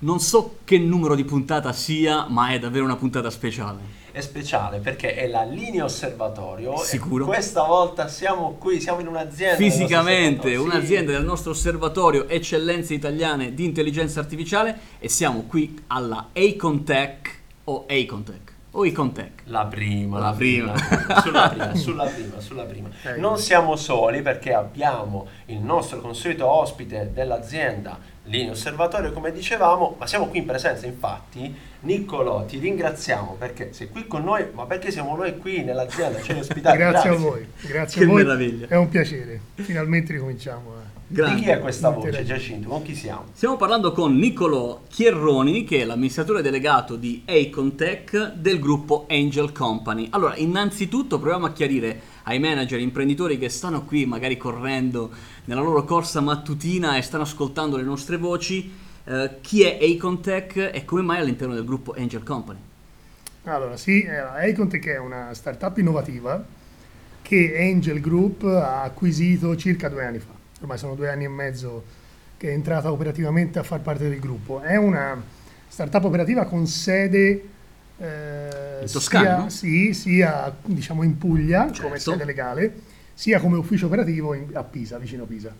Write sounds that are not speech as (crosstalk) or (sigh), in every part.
Non so che numero di puntata sia, ma è davvero una puntata speciale. È speciale perché è la linea osservatorio. Sicuro. E questa volta siamo qui, siamo in un'azienda. Fisicamente, un'azienda Sì. del nostro osservatorio Eccellenze Italiane di Intelligenza Artificiale e siamo qui alla Acontech o Acontech o Icontech. La prima, La prima. (laughs) sulla prima, sulla prima, sulla prima. Non siamo soli perché abbiamo il nostro consueto ospite dell'azienda, Linea Osservatorio, come dicevamo, ma siamo qui in presenza, infatti. Niccolò, ti ringraziamo perché sei qui con noi, ma perché siamo noi qui nell'azienda, ci hai ospitati. (laughs) Grazie a voi, grazie Che a voi. meraviglia. È un piacere. Finalmente ricominciamo. a- Di chi è questa voce. Giacinto? Con chi siamo? Stiamo parlando con Niccolò Chierroni, che è l'amministratore delegato di Acontech del gruppo Angel Company. Allora, innanzitutto proviamo a chiarire ai manager, imprenditori che stanno qui magari correndo nella loro corsa mattutina e stanno ascoltando le nostre voci, eh, chi è Acontech e come mai all'interno del gruppo Angel Company. Allora, sì, eh, Acontech è una startup innovativa che Angel Group ha acquisito circa due anni fa. Ormai sono due anni e mezzo che è entrata operativamente a far parte del gruppo. È una startup operativa con sede eh, In Toscana, sia, sì, sia diciamo in Puglia come Certo. sede legale, sia come ufficio operativo in- a Pisa, vicino Pisa.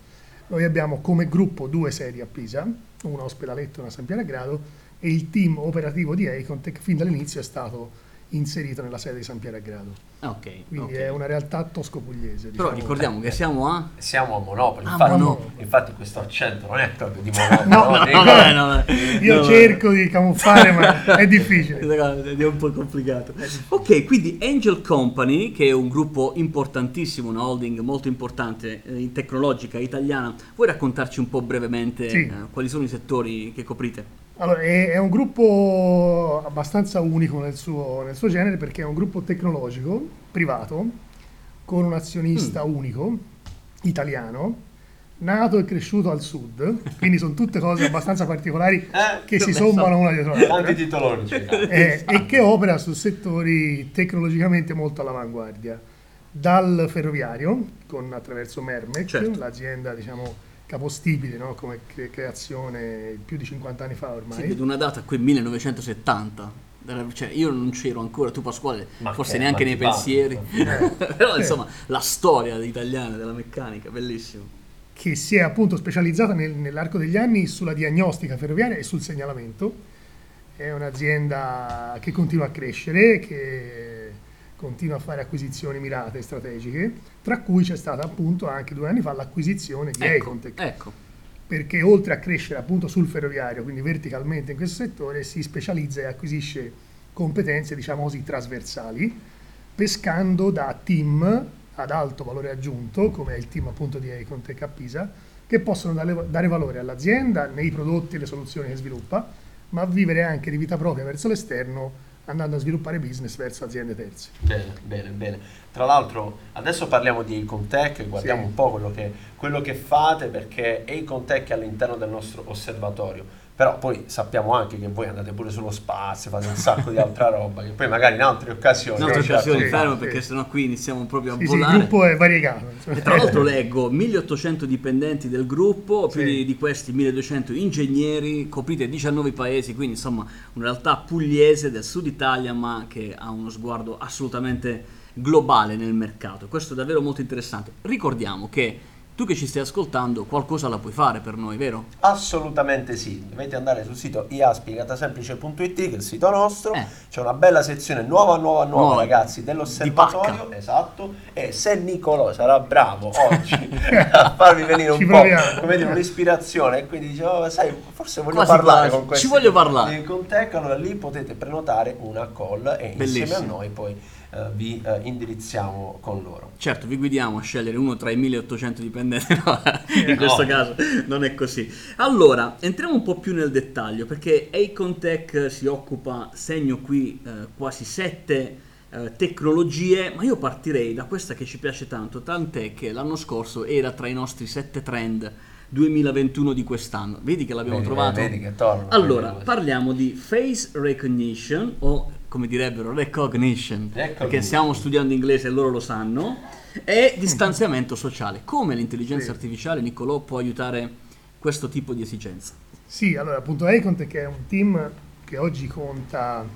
Noi abbiamo come gruppo due sedi a Pisa, una a Ospedaletto e una a San Piero Grado, e il team operativo di Acontech fin dall'inizio è stato inserito nella sede di San Piero a Grado. Ah, Ok, Quindi ok. è una realtà tosco-pugliese. Però diciamo. ricordiamo che siamo a... Siamo a Monopoli, Ah, infatti, Monopoli. infatti questo accento non è proprio di (laughs) Monopoli. No, no, no, no, vabbè. Io No, cerco di camuffare, ma è difficile. (laughs) È un po' complicato. Ok, quindi Angel Company, che è un gruppo importantissimo, una holding molto importante, eh, tecnologica italiana, vuoi raccontarci un po' brevemente Sì. eh, quali sono i settori che coprite? Allora, è, è un gruppo abbastanza unico nel suo, nel suo genere perché è un gruppo tecnologico, privato, con un azionista Mm. unico, italiano, nato e cresciuto al sud, quindi sono tutte cose abbastanza particolari (laughs) Eh, che si sommano una dietro l'altra. Titoloni (laughs) eh, e che opera su settori tecnologicamente molto all'avanguardia, dal ferroviario, con, attraverso Mermec, Certo. l'azienda diciamo capostipite no? come cre- creazione più di 50 anni fa Sì, ormai. vedo una data qui 1970. Era- Cioè, io non c'ero ancora, tu Pasquale, Ma forse che- neanche nei pensieri. (laughs) Eh. Però insomma, la storia italiana della meccanica, bellissimo. che si è appunto specializzata nel- nell'arco degli anni sulla diagnostica ferroviaria e sul segnalamento. È un'azienda che continua a crescere, che continua a fare acquisizioni mirate e strategiche, tra cui c'è stata appunto anche due anni fa l'acquisizione di Ecco, Acontech, ecco. perché oltre a crescere appunto sul ferroviario, quindi verticalmente in questo settore, si specializza e acquisisce competenze, diciamo così, trasversali, pescando da team ad alto valore aggiunto, come è il team appunto di Acontech a Pisa, che possono dare, dare valore all'azienda nei prodotti e le soluzioni che sviluppa, ma vivere anche di vita propria verso l'esterno, andando a sviluppare business verso aziende terze. Bene, bene, bene. Tra l'altro, adesso parliamo di Acontech, guardiamo Sì. un po' quello che, quello che fate perché Acontech è all'interno del nostro osservatorio. Però poi sappiamo anche che voi andate pure sullo spazio, fate un sacco di altra roba, che poi magari in altre occasioni. In altre occasioni sì, fermo sì. perché sennò qui iniziamo proprio a Sì, sì, il volare. gruppo è variegato. E tra l'altro leggo 1800 1800 del gruppo, più Sì. di, di questi 1200 ingegneri, coprite 19 paesi, quindi insomma una realtà pugliese del sud Italia ma che ha uno sguardo assolutamente globale nel mercato. Questo è davvero molto interessante. Ricordiamo che tu che ci stai ascoltando qualcosa la puoi fare per noi, vero? Assolutamente sì, dovete andare sul sito iaspiegatasemplice.it che è il sito nostro, Eh. c'è una bella sezione nuova, nuova, nuova Nuova. ragazzi dell'osservatorio, esatto, e se Nicolò sarà bravo (laughs) oggi a farvi venire un po' come dire, un'ispirazione e quindi dice, "Oh, sai, forse voglio Quasi parlare quasi. con questi Ci voglio parlare. di Contech", allora lì potete prenotare una call e insieme a Bellissimo. noi poi eh, vi eh, indirizziamo con loro. Certo, vi guidiamo a scegliere uno tra i 1800 dipendenti, (laughs) no, in questo No. caso non è così. Allora, entriamo un po' più nel dettaglio, perché Acontech si occupa, segno qui, eh, quasi sette eh, tecnologie, ma io partirei da questa che ci piace tanto, tant'è che l'anno scorso era tra i nostri sette trend 2021 di quest'anno. Vedi che l'abbiamo Vedi, trovato? vedi che torna. Allora, parliamo di face recognition o come direbbero recognition, perché Recognition. stiamo studiando inglese e loro lo sanno, e distanziamento sociale. Come l'intelligenza Sì. artificiale, Niccolò, può aiutare questo tipo di esigenza? Sì, allora appunto che è un team che oggi conta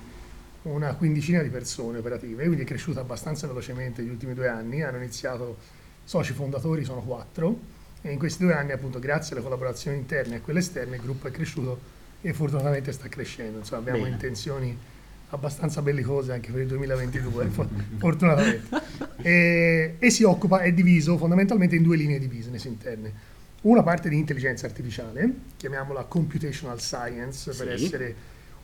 una quindicina di persone operative, quindi è cresciuto abbastanza velocemente negli ultimi due anni, hanno iniziato, soci fondatori sono quattro e in questi due anni appunto grazie alle collaborazioni interne e quelle esterne il gruppo è cresciuto e fortunatamente sta crescendo, insomma abbiamo Bene. intenzioni abbastanza bellicose anche per il 2022, fo- fortunatamente. E, e si occupa, è diviso fondamentalmente in due linee di business interne. Una parte di intelligenza artificiale, chiamiamola computational science per Sì. essere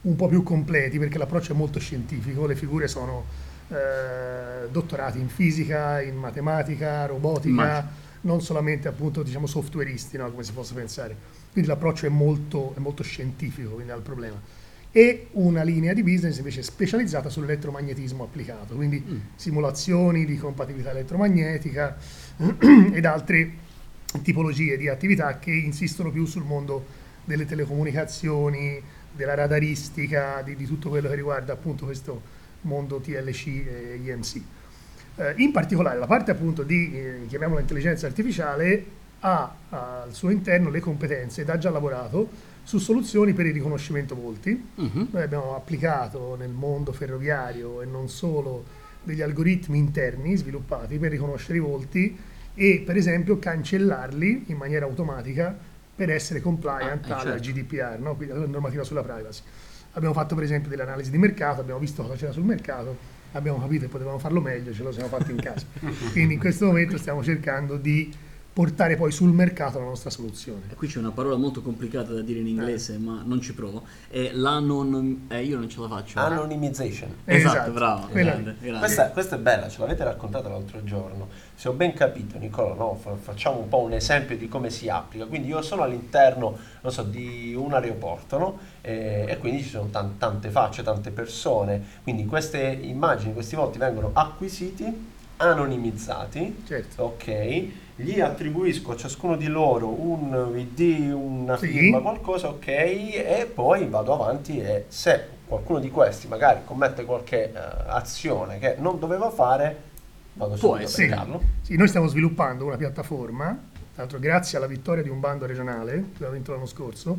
un po' più completi, perché l'approccio è molto scientifico, le figure sono eh, dottorati in fisica, in matematica, robotica, Immagino. non solamente appunto diciamo softwareisti, no, come si possa pensare. Quindi l'approccio è molto, è molto scientifico, quindi al problema. E una linea di business invece specializzata sull'elettromagnetismo applicato, quindi Mm. simulazioni di compatibilità elettromagnetica (clears throat) ed altre tipologie di attività che insistono più sul mondo delle telecomunicazioni, della radaristica, di, di tutto quello che riguarda appunto questo mondo TLC e IMC. Eh, in particolare la parte appunto di, eh, chiamiamola intelligenza artificiale, ha al suo interno le competenze ed ha già lavorato su soluzioni per il riconoscimento volti. Mhm. Noi abbiamo applicato nel mondo ferroviario e non solo degli algoritmi interni sviluppati per riconoscere i volti e per esempio cancellarli in maniera automatica per essere compliant Ah, eh, alla certo. GDPR, no? quindi alla normativa sulla privacy. Abbiamo fatto per esempio delle analisi di mercato, abbiamo visto cosa c'era sul mercato, abbiamo capito che potevamo farlo meglio, ce lo siamo fatti in casa. (laughs) Quindi in questo momento stiamo cercando di portare poi sul mercato la nostra soluzione. E qui c'è una parola molto complicata da dire in inglese, ma non ci provo. È l'anon... Eh, io non ce la faccio. Anonymization. Esatto, Esatto, bravo. grande, grande. Questa, questa è bella, ce l'avete raccontata l'altro giorno. Se ho ben capito, Nicola, no, fa- facciamo un po' un esempio di come si applica. Quindi io sono all'interno, non so, di un aeroporto, no? E, e quindi ci sono tan- tante facce, tante persone. Quindi queste immagini, questi volti vengono acquisiti, anonimizzati, Certo. ok? Gli attribuisco a ciascuno di loro un ID, una Sì. firma, qualcosa, ok? E poi vado avanti e se qualcuno di questi magari commette qualche eh, azione che non doveva fare, vado Può subito a essere. beccarlo. Sì, noi stiamo sviluppando una piattaforma, tra l'altro grazie alla vittoria di un bando regionale che abbiamo vinto l'anno scorso,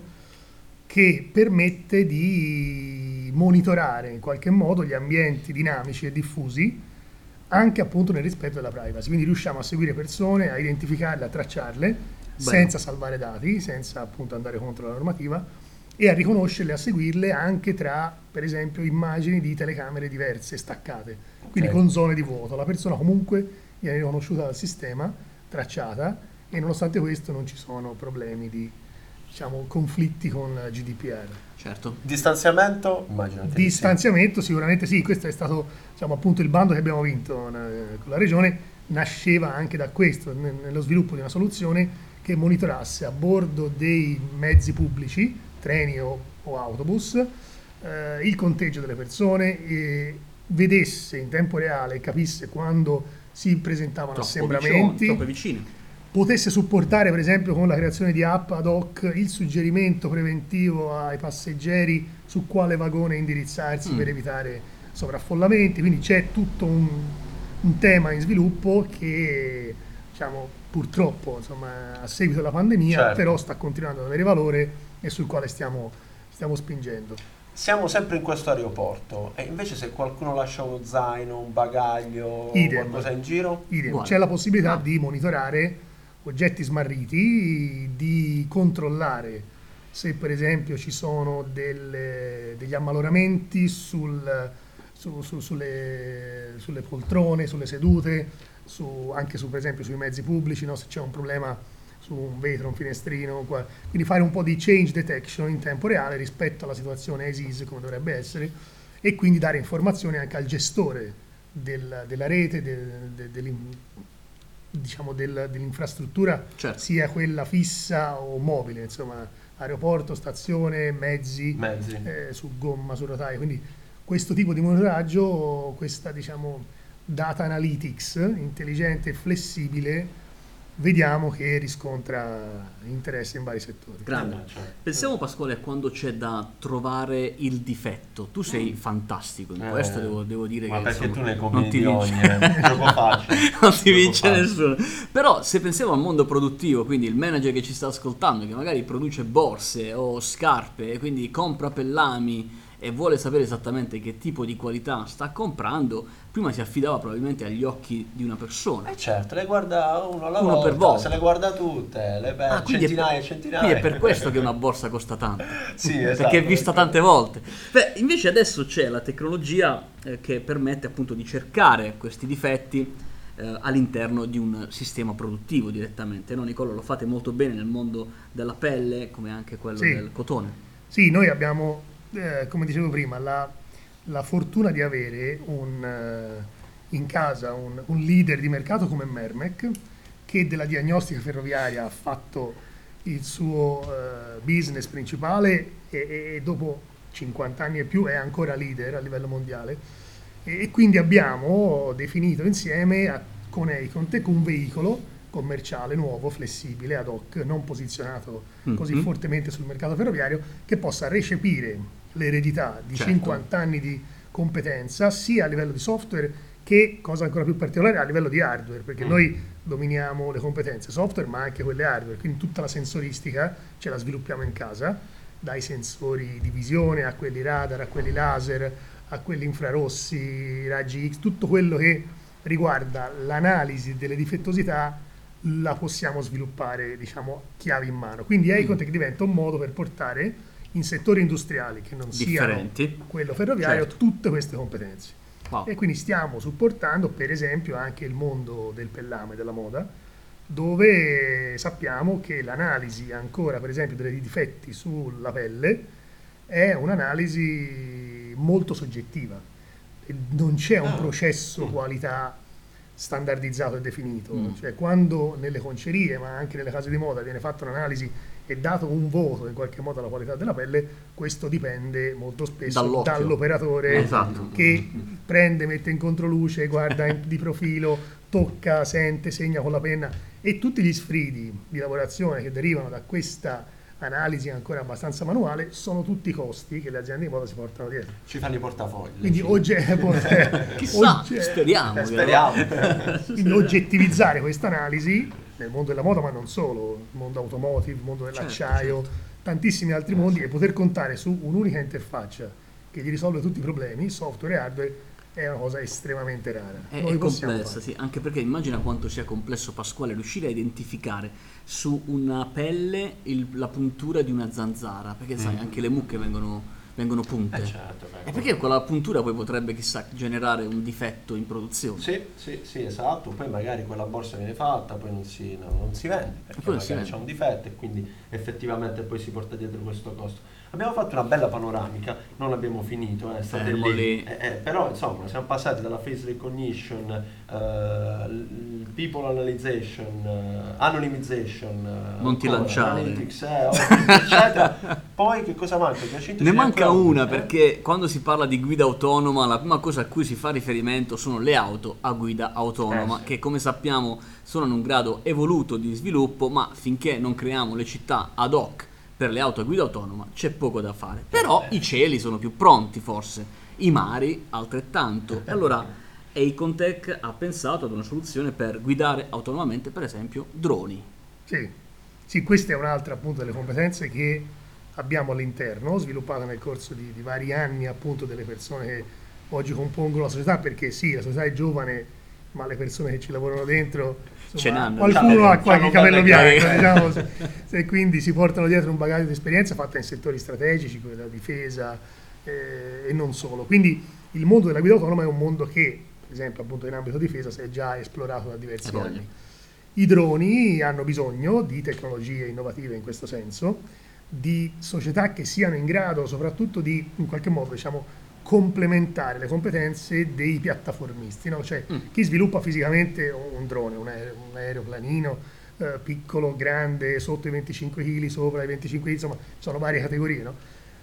che permette di monitorare in qualche modo gli ambienti dinamici e diffusi anche appunto nel rispetto della privacy. Quindi riusciamo a seguire persone, a identificarle, a tracciarle senza salvare dati, senza appunto andare contro la normativa e a riconoscerle, a seguirle anche tra, per esempio, immagini di telecamere diverse, staccate, quindi Ok. con zone di vuoto. La persona comunque viene riconosciuta dal sistema, tracciata e nonostante questo non ci sono problemi di diciamo, conflitti con GDPR. Certo. Distanziamento? Immagino che sì. Distanziamento sicuramente sì, questo è stato diciamo, appunto il bando che abbiamo vinto eh, con la regione, nasceva anche da questo, ne- nello sviluppo di una soluzione che monitorasse a bordo dei mezzi pubblici, treni o, o autobus, eh, il conteggio delle persone e vedesse in tempo reale capisse quando si presentavano Troppo assembramenti vicino, troppo vicini. Potesse supportare per esempio con la creazione di app ad hoc il suggerimento preventivo ai passeggeri su quale vagone indirizzarsi Mm. per evitare sovraffollamenti, quindi c'è tutto un, un tema in sviluppo che diciamo, purtroppo insomma, a seguito della pandemia Certo. però sta continuando ad avere valore e sul quale stiamo, stiamo spingendo. Siamo sempre in questo aeroporto e invece se qualcuno lascia uno zaino, un bagaglio, Idem. qualcosa in giro, Idem. C'è la possibilità Ah. di monitorare oggetti smarriti, di controllare se per esempio ci sono delle- degli ammaloramenti sul- su- su- sulle, sulle poltrone, sulle sedute, su- anche su, per esempio sui mezzi pubblici, no? se c'è un problema su un vetro, un finestrino, qua- quindi fare un po' di change detection in tempo reale rispetto alla situazione as come dovrebbe essere e quindi dare informazioni anche al gestore del- della rete, del- de- dell'in- diciamo del- dell'infrastruttura, Certo. sia quella fissa o mobile, insomma, aeroporto, stazione, mezzi, mezzi. eh, su gomma, su rotaie. Quindi questo tipo di monitoraggio, questa diciamo data analytics intelligente e flessibile vediamo che riscontra interesse in vari settori. Grande. Eh, certo. Pensiamo Pasquale a quando c'è da trovare il difetto. Tu sei fantastico in Eh, questo, devo, devo dire Ma che perché insomma, tu ne non combini ti di vince. ogni, eh, (laughs) non ti vince facile. nessuno. Però se pensiamo al mondo produttivo, quindi il manager che ci sta ascoltando, che magari produce borse o scarpe e quindi compra pellami e vuole sapere esattamente che tipo di qualità sta comprando, prima si affidava probabilmente agli occhi di una persona. Eh certo, le guarda uno alla Uno volta, per volta. se le guarda tutte, le per Ah, centinaia e centinaia. Quindi è per questo che una borsa costa tanto. (laughs) Sì, esatto, perché è vista perché- tante volte. Beh, invece adesso c'è la tecnologia eh, che permette appunto di cercare questi difetti eh, all'interno di un sistema produttivo direttamente. No, Nicola, lo fate molto bene nel mondo della pelle come anche quello Sì. del cotone. Sì, noi abbiamo, eh, come dicevo prima, la, la fortuna di avere un, eh, in casa un, un leader di mercato come Mermec che della diagnostica ferroviaria ha fatto il suo eh, business principale e, e- dopo 50 anni e più è ancora leader a livello mondiale e, e quindi abbiamo definito insieme a- con Eicont un veicolo commerciale nuovo, flessibile, ad hoc, non posizionato così Mhm. fortemente sul mercato ferroviario, che possa recepire l'eredità di Certo. 50 anni di competenza sia a livello di software che, cosa ancora più particolare, a livello di hardware, perché Mm. noi dominiamo le competenze software ma anche quelle hardware, quindi tutta la sensoristica ce la sviluppiamo in casa, dai sensori di visione a quelli radar, a quelli laser, a quelli infrarossi, raggi X, tutto quello che riguarda l'analisi delle difettosità la possiamo sviluppare, diciamo, chiave in mano. Quindi Eicont diventa un modo per portare in settori industriali che non siano Differenti. quello ferroviario Certo. tutte queste competenze. Wow. E quindi stiamo supportando per esempio anche il mondo del pellame, della moda, dove sappiamo che l'analisi ancora per esempio dei difetti sulla pelle è un'analisi molto soggettiva. Non c'è un Ah. processo qualità standardizzato e definito, Mm. cioè quando nelle concerie ma anche nelle case di moda viene fatta un'analisi e dato un voto in qualche modo alla qualità della pelle, questo dipende molto spesso Dall'occhio. dall'operatore Esatto. che prende, mette in controluce, guarda in- di profilo, tocca, sente, segna con la penna e tutti gli sfridi di lavorazione che derivano da questa analisi ancora abbastanza manuale sono tutti costi che le aziende di moda si portano dietro. Ci fanno i portafogli. Quindi, sì. ogge- (laughs) Chissà, ogge- speriamo. Eh, speriamo. (laughs) quindi oggettivizzare questa analisi nel mondo della moda, ma non solo, il mondo automotive, il mondo dell'acciaio, Certo, tantissimi altri mondi, e poter contare su un'unica interfaccia che gli risolve tutti i problemi, software e hardware, è una cosa estremamente rara. È, è complessa, sì, anche perché immagina quanto sia complesso, Pasquale, riuscire a identificare su una pelle il- la puntura di una zanzara, perché sai, Mm. anche le mucche vengono, vengono punte. Eh, certo, E perché quella puntura poi potrebbe, chissà, generare un difetto in produzione? Sì, sì, sì, esatto. Poi magari quella borsa viene fatta, poi non si, no, non si vende perché poi magari vende. c'è un difetto e quindi effettivamente poi si porta dietro questo costo. Abbiamo fatto una bella panoramica, non abbiamo finito, eh, state Fermo lì. Eh, eh, però insomma siamo passati dalla face recognition, eh, l- people analyzation, eh, anonymization, eh, Non ti ancora, lanciare. analytics, eh, eccetera. (laughs) Poi che cosa manca? Giacinto Ne manca una eh? perché quando si parla di guida autonoma la prima cosa a cui si fa riferimento sono le auto a guida autonoma Eh, sì. che come sappiamo sono in un grado evoluto di sviluppo ma finché non creiamo le città ad hoc per le auto a guida autonoma c'è poco da fare. Però i cieli sono più pronti forse, i mari altrettanto. E allora Acontech ha pensato ad una soluzione per guidare autonomamente per esempio droni. Sì. Sì, questa è un'altra appunto delle competenze che abbiamo all'interno, sviluppate nel corso di, di vari anni appunto delle persone che oggi compongono la società, perché sì, la società è giovane, ma le persone che ci lavorano dentro, Ce n'hanno. qualcuno ha C'hanno qualche un capello bianco, diciamo, e quindi si portano dietro un bagaglio di esperienza fatta in settori strategici, come la difesa eh, e non solo. Quindi il mondo della guida autonoma è un mondo che, per esempio, appunto in ambito difesa si è già esplorato da diversi voglia. anni. I droni hanno bisogno di tecnologie innovative in questo senso, di società che siano in grado soprattutto di, in qualche modo, diciamo, complementare le competenze dei piattaformisti, no? cioè Mm. chi sviluppa fisicamente un drone, un, aereo, un aeroplanino, eh, piccolo, grande, sotto i 25 kg, sopra i 25 kg, insomma, sono varie categorie, no?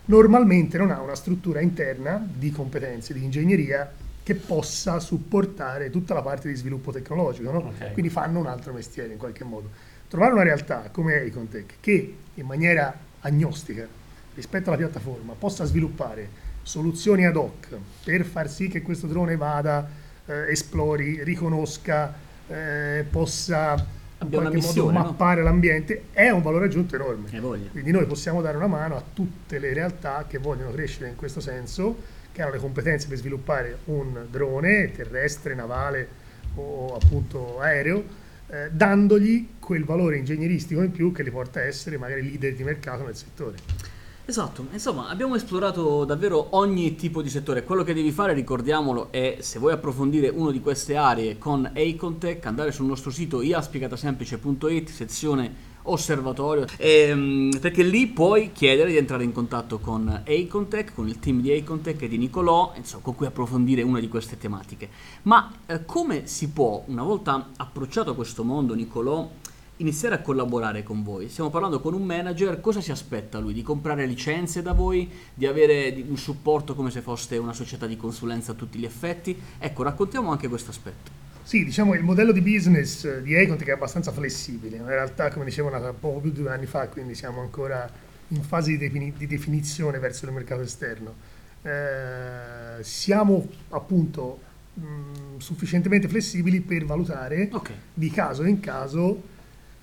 normalmente non ha una struttura interna di competenze, di ingegneria che possa supportare tutta la parte di sviluppo tecnologico, no? Ok. quindi fanno un altro mestiere in qualche modo. Trovare una realtà come Acontech che in maniera agnostica rispetto alla piattaforma possa sviluppare soluzioni ad hoc per far sì che questo drone vada, eh, esplori, riconosca, eh, possa in Abbia una qualche missione, modo no? mappare l'ambiente, è un valore aggiunto enorme. Quindi noi possiamo dare una mano a tutte le realtà che vogliono crescere in questo senso, che hanno le competenze per sviluppare un drone terrestre, navale o appunto aereo, eh, dandogli quel valore ingegneristico in più che li porta a essere magari leader di mercato nel settore. Esatto, insomma abbiamo esplorato davvero ogni tipo di settore, quello che devi fare, ricordiamolo, è se vuoi approfondire una di queste aree con Acontech, andare sul nostro sito iaspiegatasemplice.it, sezione osservatorio, ehm, perché lì puoi chiedere di entrare in contatto con Acontech, con il team di Acontech e di Nicolò, insomma, con cui approfondire una di queste tematiche. Ma eh, come si può, una volta approcciato a questo mondo, Nicolò, iniziare a collaborare con voi. Stiamo parlando con un manager, cosa si aspetta lui? Di comprare licenze da voi, di avere un supporto come se foste una società di consulenza a tutti gli effetti? Ecco, raccontiamo anche questo aspetto. Sì, diciamo il modello di business eh, di Acontech è abbastanza flessibile, in realtà come dicevo nata poco più di due anni fa, quindi siamo ancora in fase di, defini- di definizione verso il mercato esterno. Eh, siamo appunto mh, sufficientemente flessibili per valutare Ok, di caso in caso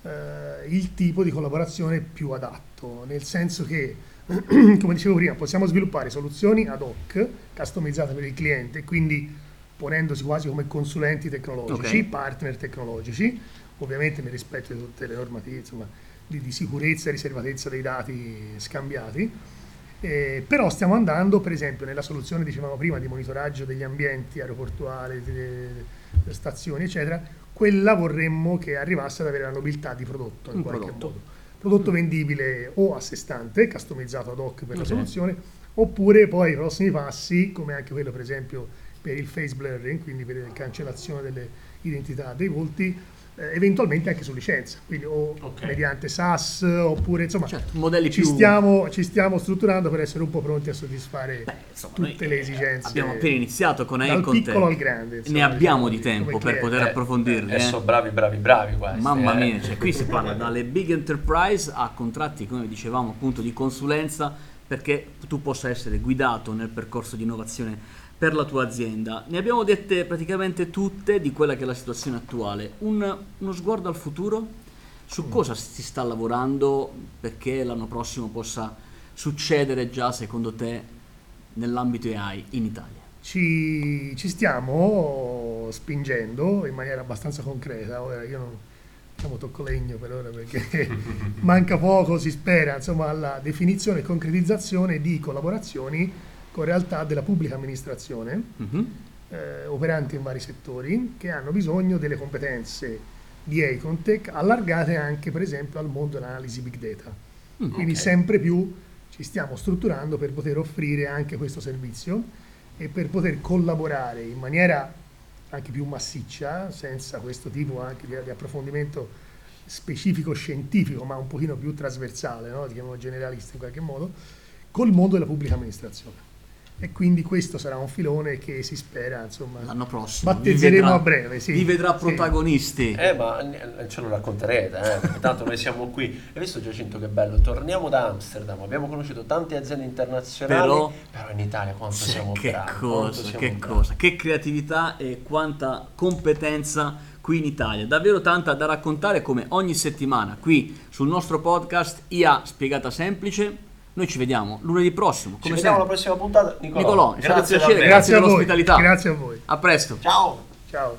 eh, il tipo di collaborazione più adatto, nel senso che, (clears throat) come dicevo prima, possiamo sviluppare soluzioni ad hoc, customizzate per il cliente, quindi ponendosi quasi come consulenti tecnologici, Ok. partner tecnologici, ovviamente nel rispetto di tutte le normative insomma, di, di sicurezza e riservatezza dei dati scambiati. Eh, però stiamo andando, per esempio, nella soluzione, dicevamo prima, di monitoraggio degli ambienti aeroportuali, delle stazioni, eccetera, quella vorremmo che arrivasse ad avere la nobiltà di prodotto in Un qualche prodotto. modo. Prodotto vendibile o a sé stante, customizzato ad hoc per la Ok. soluzione, oppure poi i prossimi passi, come anche quello per esempio per il face blurring, quindi per la cancellazione delle identità dei volti, eventualmente anche su licenza, quindi o Ok. mediante SaaS oppure insomma certo, modelli ci più... stiamo, ci stiamo strutturando per essere un po' pronti a soddisfare Beh, insomma, tutte noi, le eh, esigenze. Abbiamo appena iniziato con dal Acontech. piccolo al grande. insomma, ne abbiamo diciamo di tempo per poter approfondirli. E eh. sono bravi, bravi, bravi questi. Mamma eh. mia, cioè qui si parla (laughs) dalle big enterprise a contratti, come dicevamo, appunto di consulenza perché tu possa essere guidato nel percorso di innovazione per la tua azienda. Ne abbiamo dette praticamente tutte di quella che è la situazione attuale. Un- uno sguardo al futuro? Su cosa si sta lavorando perché l'anno prossimo possa succedere già, secondo te, nell'ambito AI in Italia? Ci, ci stiamo spingendo in maniera abbastanza concreta. Ora io non diciamo, tocco legno per ora perché (laughs) manca poco, si spera, insomma, alla definizione e concretizzazione di collaborazioni con realtà della pubblica amministrazione Mhm. eh, operanti in vari settori che hanno bisogno delle competenze di Acontech allargate anche per esempio al mondo dell'analisi big data. Mm, Quindi ok. sempre più ci stiamo strutturando per poter offrire anche questo servizio e per poter collaborare in maniera anche più massiccia, senza questo tipo anche di, di approfondimento specifico scientifico, ma un pochino più trasversale, no? diciamo generalista in qualche modo, col mondo della pubblica amministrazione. E quindi questo sarà un filone che si spera, insomma, L'anno prossimo. vi battezzeremo vedrà- a breve. Sì. Vi vedrà Sì. protagonisti. Eh, ma ce lo racconterete, eh, tanto noi siamo qui. Hai visto Giacinto che bello? Torniamo da Amsterdam, abbiamo conosciuto tante aziende internazionali, Però- però, in Italia quanto Cioè, siamo che bravi. quanto cosa, siamo che bravi. cosa, che creatività e quanta competenza qui in Italia. Davvero tanta da raccontare come ogni settimana qui sul nostro podcast IA spiegata semplice. Noi ci vediamo lunedì prossimo, Ci come vediamo alla prossima puntata. Nicolò, Nicolò, un grazie piacere, grazie a voi, dell'ospitalità. Grazie a voi. A presto. Ciao. Ciao.